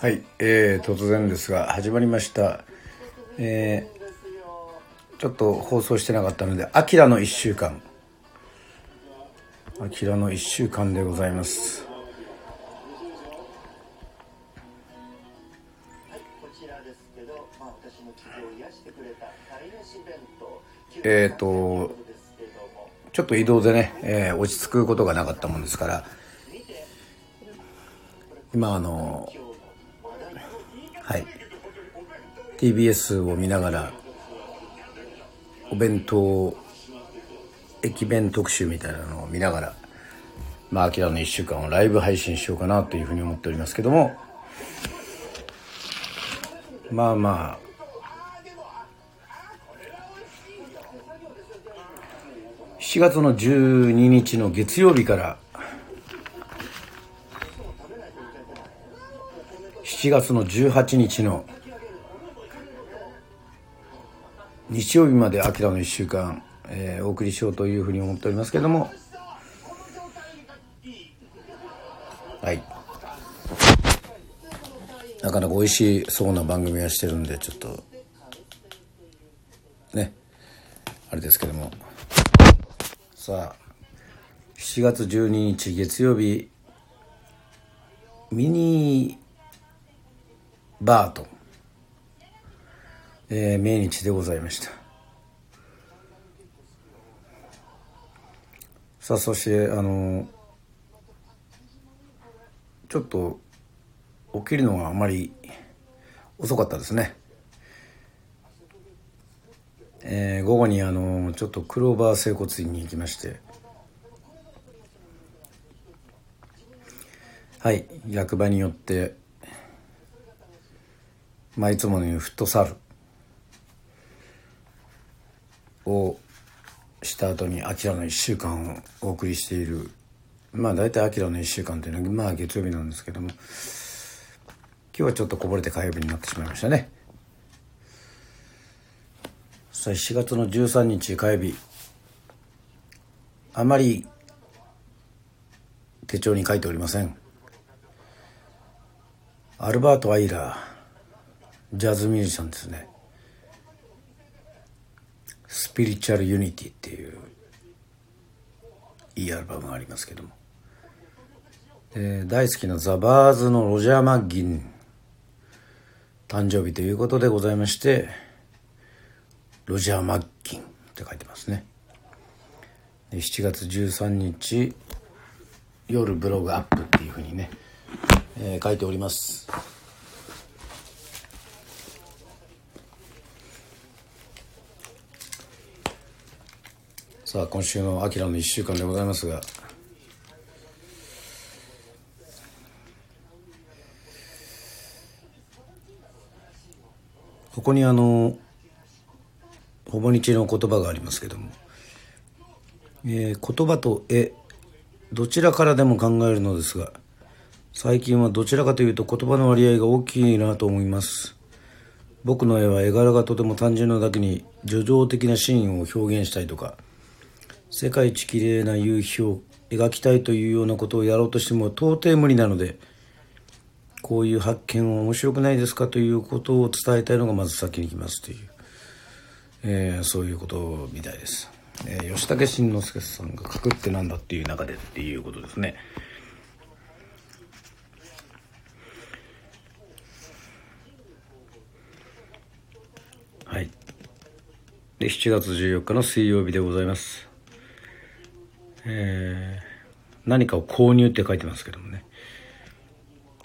はい、えー、突然ですが始まりました、えー、ちょっと放送してなかったので「アキラの1週間」「アキラの1週間」でございます。えっ、ー、とちょっと移動でね、えー、落ち着くことがなかったもんですから今あのはい。TBS を見ながらお弁当駅弁特集みたいなのを見ながらまあアキラの1週間をライブ配信しようかなというふうに思っておりますけどもまあまあ7月の12日の月曜日から7月の18日の日曜日まで「あきらの1週間」えー、お送りしようというふうに思っておりますけれども。はい。なかなか美味しそうな番組はしてるんでちょっとねあれですけども。さあ7月12日月曜日ミニバート、えー、命日でございました。さあそしてあのちょっと起きるのがあまり遅かったですね。えー、午後にあのちょっとクローバー整骨院に行きまして。はい役場によってまあいつものようにフットサル。をした後に「アキラの1週間」をお送りしている。まあ大体「アキラの1週間」というのはまあ月曜日なんですけども。今日はちょっとこぼれて火曜日になってしまいましたね。さあ7月の13日火曜日。あまり手帳に書いておりません。アルバート・アイラー。ジャズミュージシャンですね。 Spiritual Unity っていういいアルバムがありますけども、え、大好きなザ・バーズのロジャー・マッギン誕生日ということでございましてロジャー・マッキンって書いてますね。で7月13日夜ブログアップっていうふうにね、えー、書いております。さあ今週の「アキラの1週間」でございますが。ここにあのほぼ日の言葉がありますけども、えー、言葉と絵どちらからでも考えるのですが最近はどちらかというと言葉の割合が大きいなと思います。僕の絵は絵柄がとても単純なだけに叙情的なシーンを表現したいとか世界一綺麗な夕日を描きたいというようなことをやろうとしても到底無理なのでこういう発見は面白くないですかということを伝えたいのがまず先に来ますというえー、そういうことみたいです、えー、吉武慎之介さんが書くってなんだっていう中でっていうことですね。はい。で7月14日の水曜日でございます。えー、何かを購入って書いてますけどもね。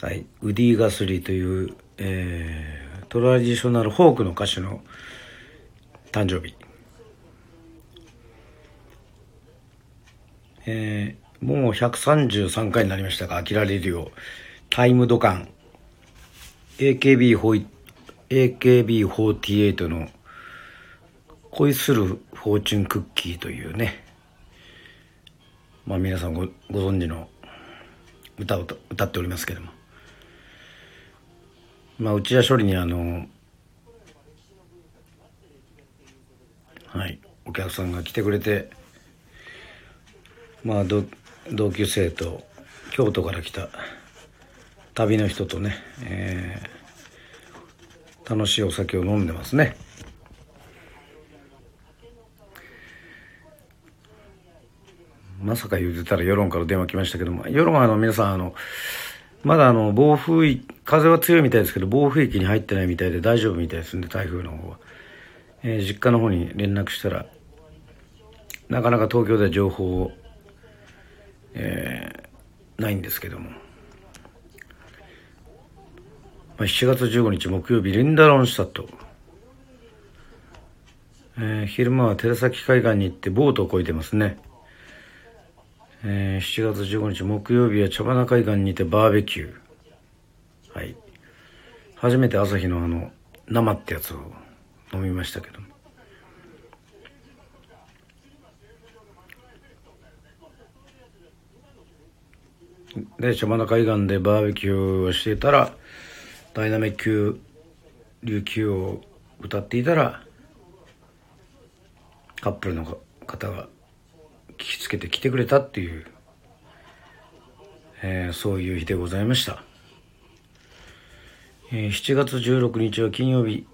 はい。ウディ・ガスリーという、えー、トラディショナルフォークの歌手の誕生日、えー、もう133回になりましたが「飽きられるようタイムドカン。AKB48 AKB48 の「恋するフォーチュンクッキー」というね。まあ皆さんごご存知の歌を歌っておりますけどもまあ内田処理にあのはい、お客さんが来てくれてまあ同級生と京都から来た旅の人とね、えー、楽しいお酒を飲んでますね。まさか言うてたら世論から電話来ましたけども、世論はあの皆さんあの、まだあの暴風域、風は強いみたいですけど、暴風域に入ってないみたいで大丈夫みたいですんで、台風の方は。えー、実家の方に連絡したら、なかなか東京では情報を、えー、ないんですけども。まあ、7月15日木曜日、リンダロンシタット。えー、昼間は寺崎海岸に行ってボートをこいてますね。えー、7月15日木曜日は茶花海岸にてバーベキュー。はい。初めて朝日のあの、生ってやつを飲みましたけどもで、茶花海岸でバーベキューをしていたら、ダイナメック琉球を歌っていたら、カップルの方が聞きつけて来てくれたっていう、えー、そういう日でございました。えー、7月16日は金曜日、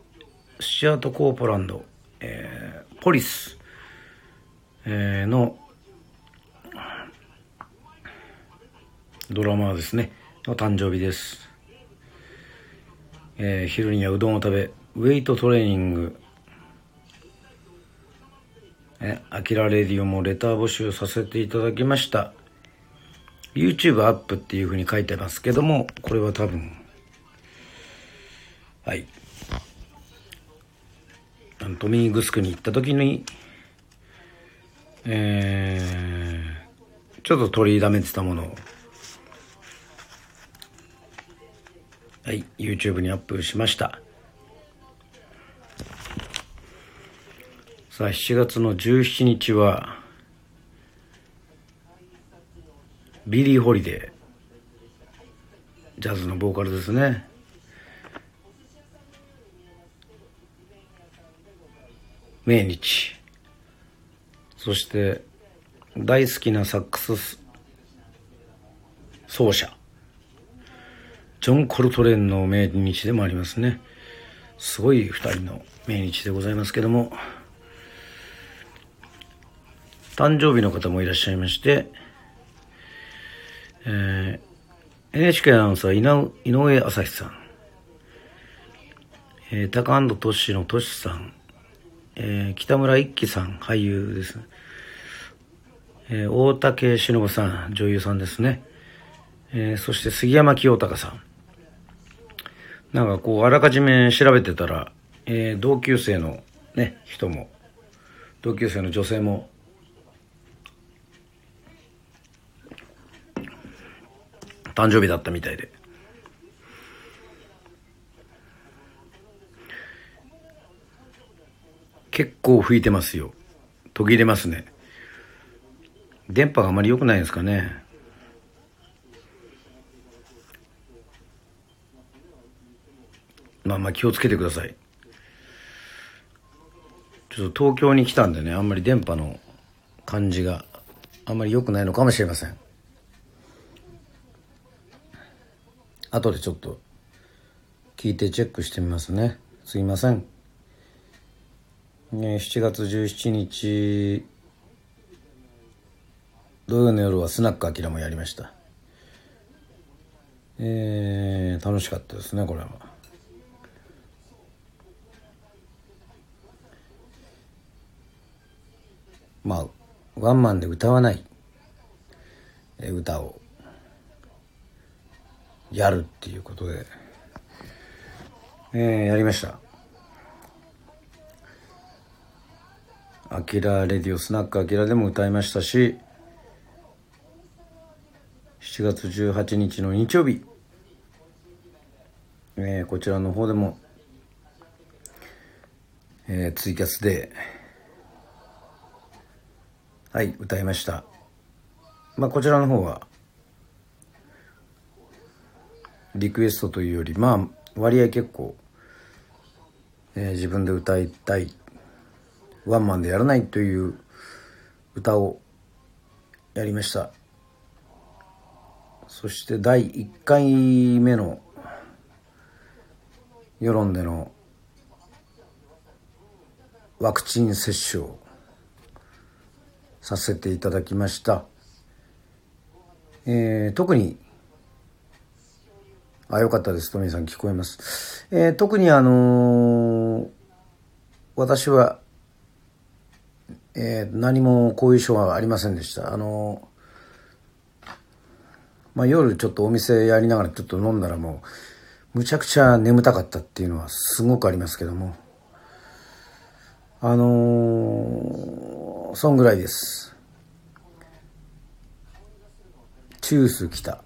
スチュアート・コーポランド、えー、ポリス、えー、のドラマーですね、の誕生日です。えー、昼にはうどんを食べ、ウェイトトレーニング、え、アキラレディオもレター募集させていただきました。YouTube アップっていうふうに書いてますけども、これは多分、はい。トミーグスクに行った時に、えー、ちょっと取りだめてたものを、はい、YouTube にアップしました。さあ、7月の17日は、ビリー・ホリデー。ジャズのボーカルですね。命日。そして、大好きなサックス奏者。ジョン・コルトレーンの命日でもありますね。すごい二人の命日でございますけども。誕生日の方もいらっしゃいまして、えー、NHK アナウンサー井上朝日さん、えー、高安藤俊の俊さん、えー、北村一輝さん、俳優です。えー、大竹しのぶさん、女優さんですね。えー、そして杉山清隆さん。なんかこう、あらかじめ調べてたら、えー、同級生のね、人も、同級生の女性も誕生日だったみたいで。結構吹いてますよ。途切れますね。電波があまり良くないですかね。まあまあ気をつけてください。ちょっと東京に来たんでね、あんまり電波の感じがあんまり良くないのかもしれません。後でちょっと聞いてチェックしてみますね。すいません、7月17日。土曜の夜はスナックアキラもやりました。えー、楽しかったですねこれはまあワンマンで歌わない。歌を。やるっていうことで、えー、やりました。アキラレディオスナックアキラでも歌いましたし、7月18日の日曜日、えー、こちらの方でも、えー、ツイキャスで、はい、歌いました。まあ、こちらの方は、リクエストというよりまあ割合結構、えー、自分で歌いたいワンマンでやらないという歌をやりましたそして第1回目の世論でのワクチン接種をさせていただきました。えー、特に、あ、よかったです。トミーさん聞こえます。えー、特にあのー、私は、えー、何も後遺症はありませんでした。あのまあ、夜ちょっとお店やりながらちょっと飲んだらもう、むちゃくちゃ眠たかったっていうのはすごくありますけども、あのー、そんぐらいです。チュース来た。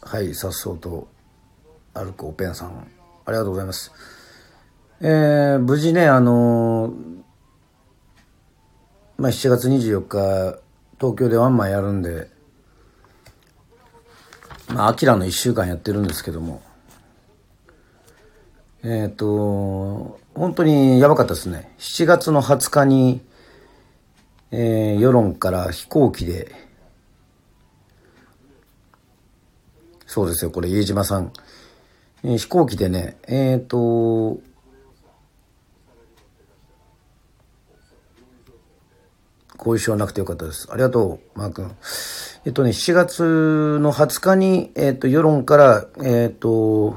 はい、さっそうと歩くオペンさん、ありがとうございます。えー、無事ね、あのー、まあ、7月24日、東京でワンマンやるんで、まあ、アキラの1週間やってるんですけども、えっ、ー、と、本当にやばかったですね。7月の20日に、えー、世論から飛行機で、そうですよ、これ、家島さん。えー、飛行機でね、えっ、ー、と、後遺症なくてよかったです。ありがとう、マー君。えっとね、7月の20日に、えっと、世論から、えっと、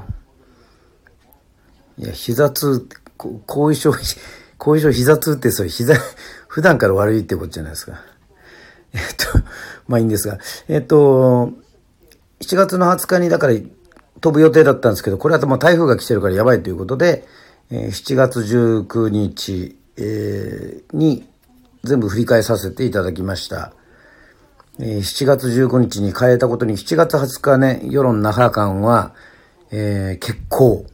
いや、膝痛、後遺症、後遺症膝痛ってそれ膝、普段から悪いってことじゃないですか。えっと、まあいいんですが、えっと、7月の20日にだから飛ぶ予定だったんですけど、これはもう台風が来てるからやばいということで、え、7月19日、に全部振り返させていただきました。え、7月15日に変えたことに、7月20日ね、世論那覇間は、えー、結構、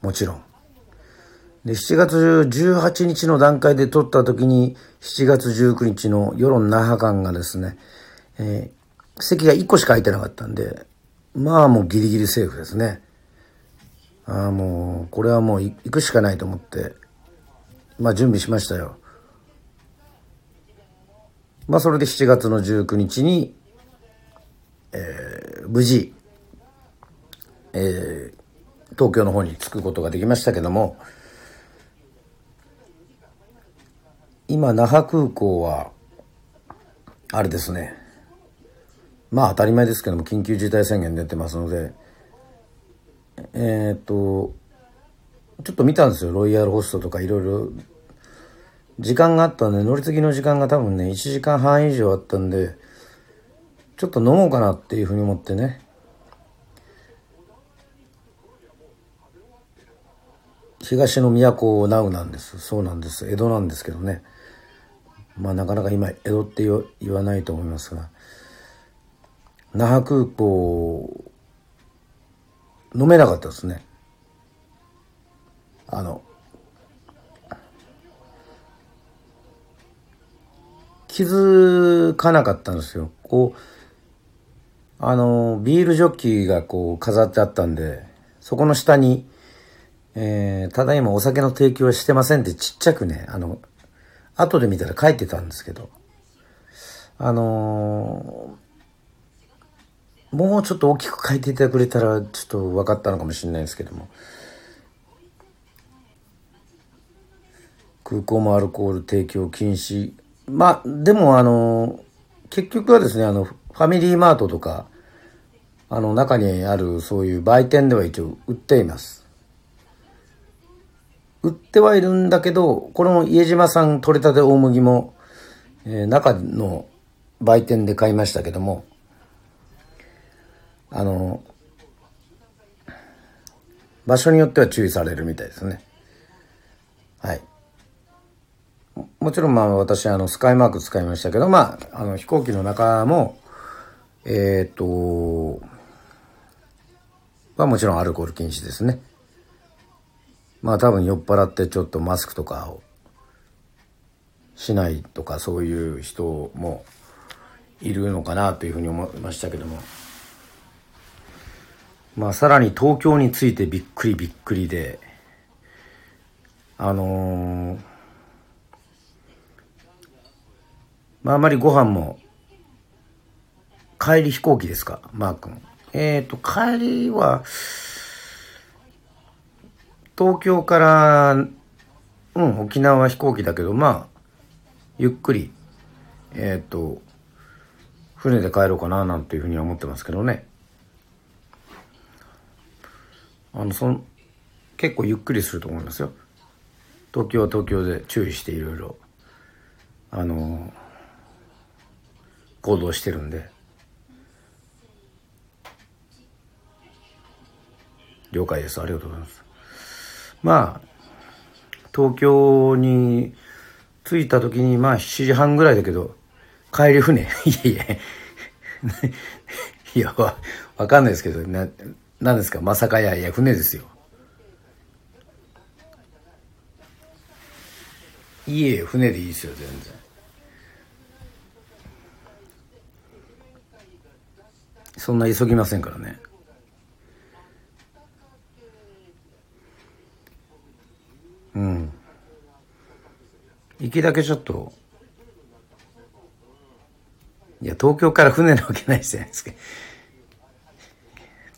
もちろん。で、7月18日の段階で取った時に、7月19日の世論那覇間がですね、えー、席が1個しか空いてなかったんで、まあもうギリギリセーフですね。ああ、もう、これはもう行くしかないと思って、まあ準備しましたよ。まあそれで7月の19日に、えー、無事、えー、東京の方に着くことができましたけども、今、那覇空港は、あれですね。まあ当たり前ですけども、緊急事態宣言出てますので、えー、っと、ちょっと見たんですよ。ロイヤルホストとかいろいろ時間があったんで、乗り継ぎの時間が多分ね、1時間半以上あったんで、ちょっと飲もうかなっていうふうに思ってね。東の都をナウなんです。そうなんです。江戸なんですけどね。まあなかなか今、江戸って言わないと思いますが。那覇空港、飲めなかったですね。あの、気づかなかったんですよ。こう、あの、ビールジョッキーがこう飾ってあったんで、そこの下に、えー、ただいまお酒の提供はしてませんってちっちゃくね、あの、後で見たら書いてたんですけど、あのー、もうちょっと大きく書いていてくれたらちょっと分かったのかもしれないですけども、空港もアルコール提供禁止まあ、でもあの、結局はですね、あの、ファミリーマートとか、あの、中にあるそういう売店では一応売っています。売ってはいるんだけど、この家島さん取れたて大麦も、えー、中の売店で買いましたけども、あの、場所によっては注意されるみたいですね。はい。もちろんまあ私あのスカイマーク使いましたけど、まあ、あの飛行機の中も、えっ、と、はもちろんアルコール禁止ですね。まあ多分酔っ払ってちょっとマスクとかをしないとかそういう人もいるのかなというふうに思いましたけども。まあさらに東京についてびっくりびっくりで、あのーまあ、あまりご飯も、帰り飛行機ですか、マー君。えっ、ー、と、帰りは、東京から、うん、沖縄飛行機だけど、まあ、ゆっくり、えっ、ー、と、船で帰ろうかな、なんていうふうには思ってますけどね。あの、そん、結構ゆっくりすると思いますよ。東京は東京で注意していろいろ、あの、行動してるんで。了解です。ありがとうございます。まあ、東京に着いた時に、まあ7時半ぐらいだけど、帰り船。いやいや、いや、わ、かんないですけど、な、なんですか？まさかや、いや、船ですよ。いえ、船でいいですよ、全然。そんな急ぎませんからね。うん。行きだけちょっと、いや、東京から船なわけないじゃないですか。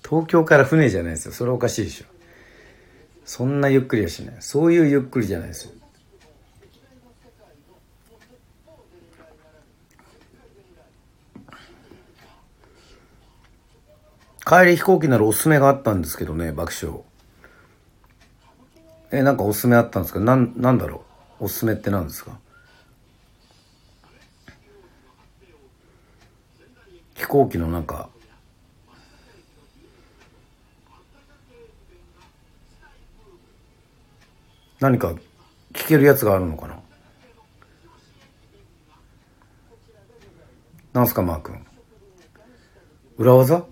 東京から船じゃないですよ。それおかしいでしょ。そんなゆっくりはしない。そういうゆっくりじゃないですよ。帰り飛行機ならおすすめがあったんですけどね、爆笑。え、なんかおすすめあったんですか？なん、なんだろう？おすすめって何ですか？飛行機のなんか、何か聞けるやつがあるのかな？なんすかマー君。裏技？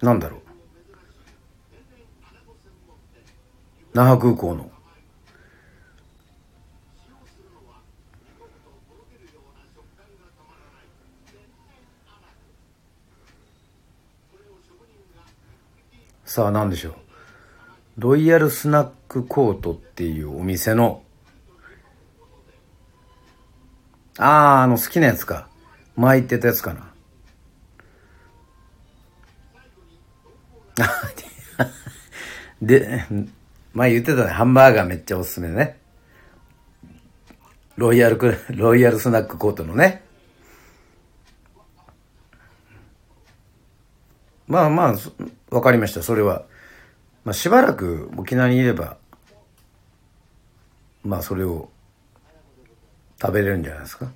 なんだろう。那覇空港の。さあ何でしょう？ロイヤルスナックコートっていうお店のあああの好きなやつか前言ってたやつかな で、前言ってたね、ハンバーガーめっちゃおすすめね。ロイヤルク、ロイヤルスナックコートのね。まあまあ、わかりました、それは。まあしばらく沖縄にいれば、まあそれを食べれるんじゃないですか。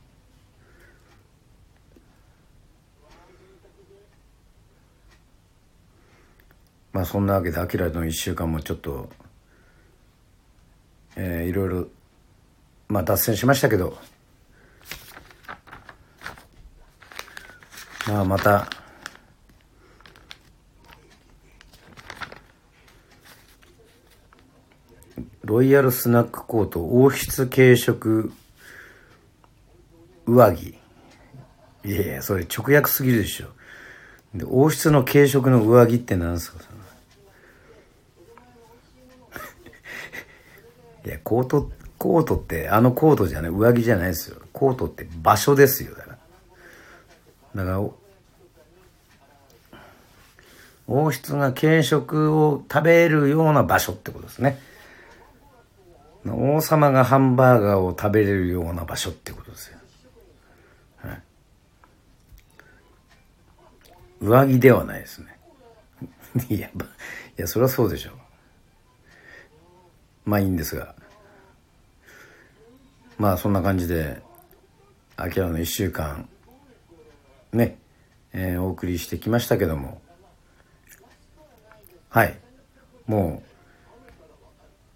まあそんなわけで、アキラの1週間もちょっと、えー、いろいろ、まあ脱線しましたけど、まあまた、ロイヤルスナックコート王室軽食上着。いやいや、それ直訳すぎるでしょ。で王室の軽食の上着って何すか？いや、コート、コートって、あのコートじゃない、上着じゃないですよ。コートって場所ですよ、だから。だから、王室が軽食を食べるような場所ってことですね。王様がハンバーガーを食べれるような場所ってことですよ。はい、上着ではないですね。いや、いや、そりゃそうでしょう。まあいいんですが。まあそんな感じで、アキラの一週間、ね、えー、お送りしてきましたけども、はい。も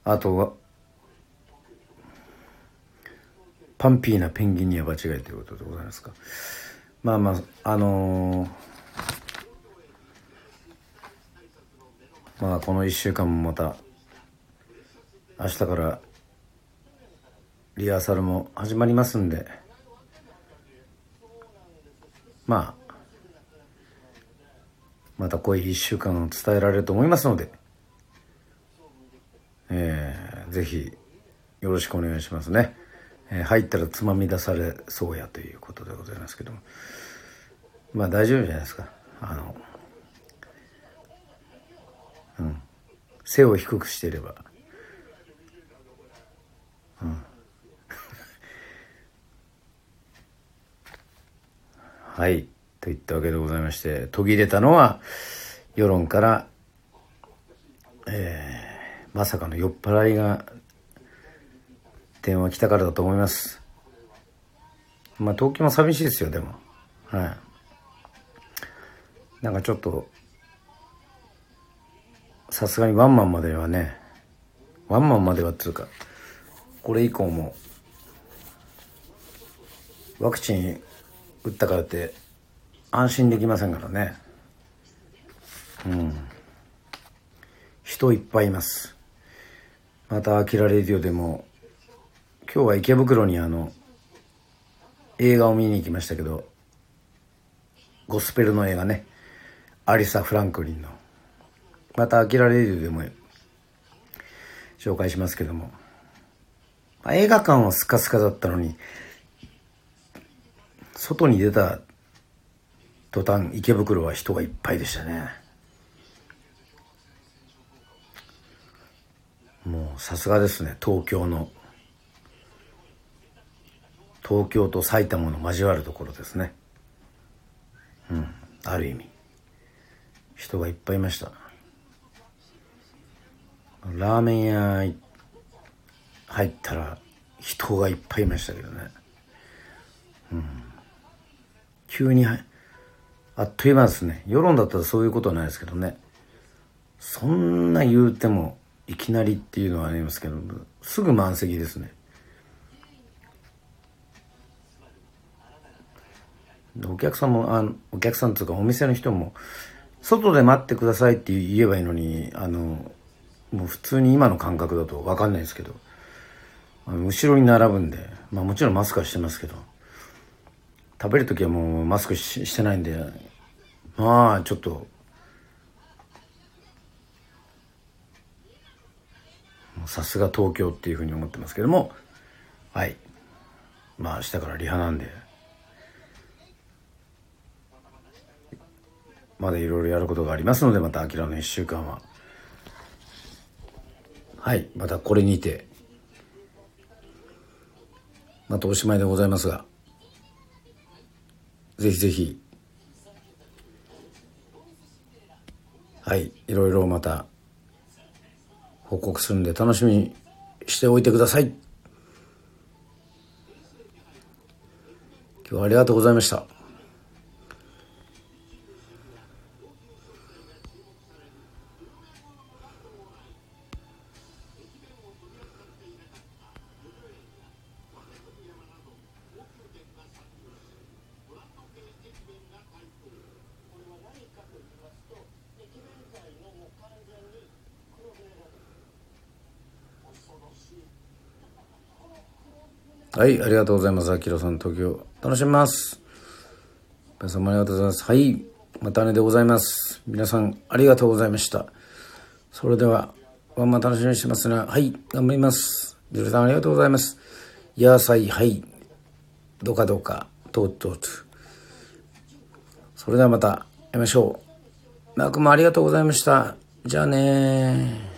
う、あとは、パンピーなペンギンには場違いということでございますか。まあまあ、あのー、まあこの一週間もまた、明日からリハーサルも始まりますんでまあまた濃いう1週間を伝えられると思いますので、えー、ぜひよろしくお願いしますね。入ったらつまみ出されそうやということでございますけども。まあ大丈夫じゃないですか。あのうん。背を低くしていれば。うん。はい。といったわけでございまして途切れたのは世論からえー、まさかの酔っ払いが電話来たからだと思います。まあ東京も寂しいですよ、でも。はい。なんかちょっと、さすがにワンマンまではね、ワンマンまではっていうか、これ以降も、ワクチン打ったからって安心できませんからね。うん。人いっぱいいます。また、アキラレディオでも今日は池袋にあの映画を見に行きましたけどゴスペルの映画ね。アリサ・フランクリンの。また「アキラレディ」でも紹介しますけども、映画館はスカスカだったのに外に出た途端池袋は人がいっぱいでしたね。もうさすがですね東京の。東京と埼玉の交わるところですね。うんある意味。人がいっぱいいました。ラーメン屋入ったら人がいっぱいいましたけどね。うん。急にあっという間ですね。世論だったらそういうことはないですけどね。そんな言うてもいきなりっていうのはありますけどすぐ満席ですね。お客さんもあお客さんとかお店の人も外で待ってくださいって言えばいいのにあのもう普通に今の感覚だと分かんないですけど後ろに並ぶんで、まあ、もちろんマスクはしてますけど食べる時はもうマスクしてないんでまあちょっとさすが東京っていうふうに思ってますけどもはい。まあ明日からリハなんで。まだいろいろやることがありますのでまたあきらの1週間は。はいまたこれにて。またおしまいでございますがぜひぜひ。はいいろいろまた。報告するんで楽しみにしておいてください。今日はありがとうございました。はい、ありがとうございます。あきらさん、東京、楽しみます。皆様ありがとうございます。はい、またねでございます。皆さん、ありがとうございました。それでは、ワンマン楽しみにしてますね。はい、頑張ります。ジュルさん、ありがとうございます。野菜、はい、どうかどか、とうとうと。それではまた、会いましょう。なくもありがとうございました。じゃあね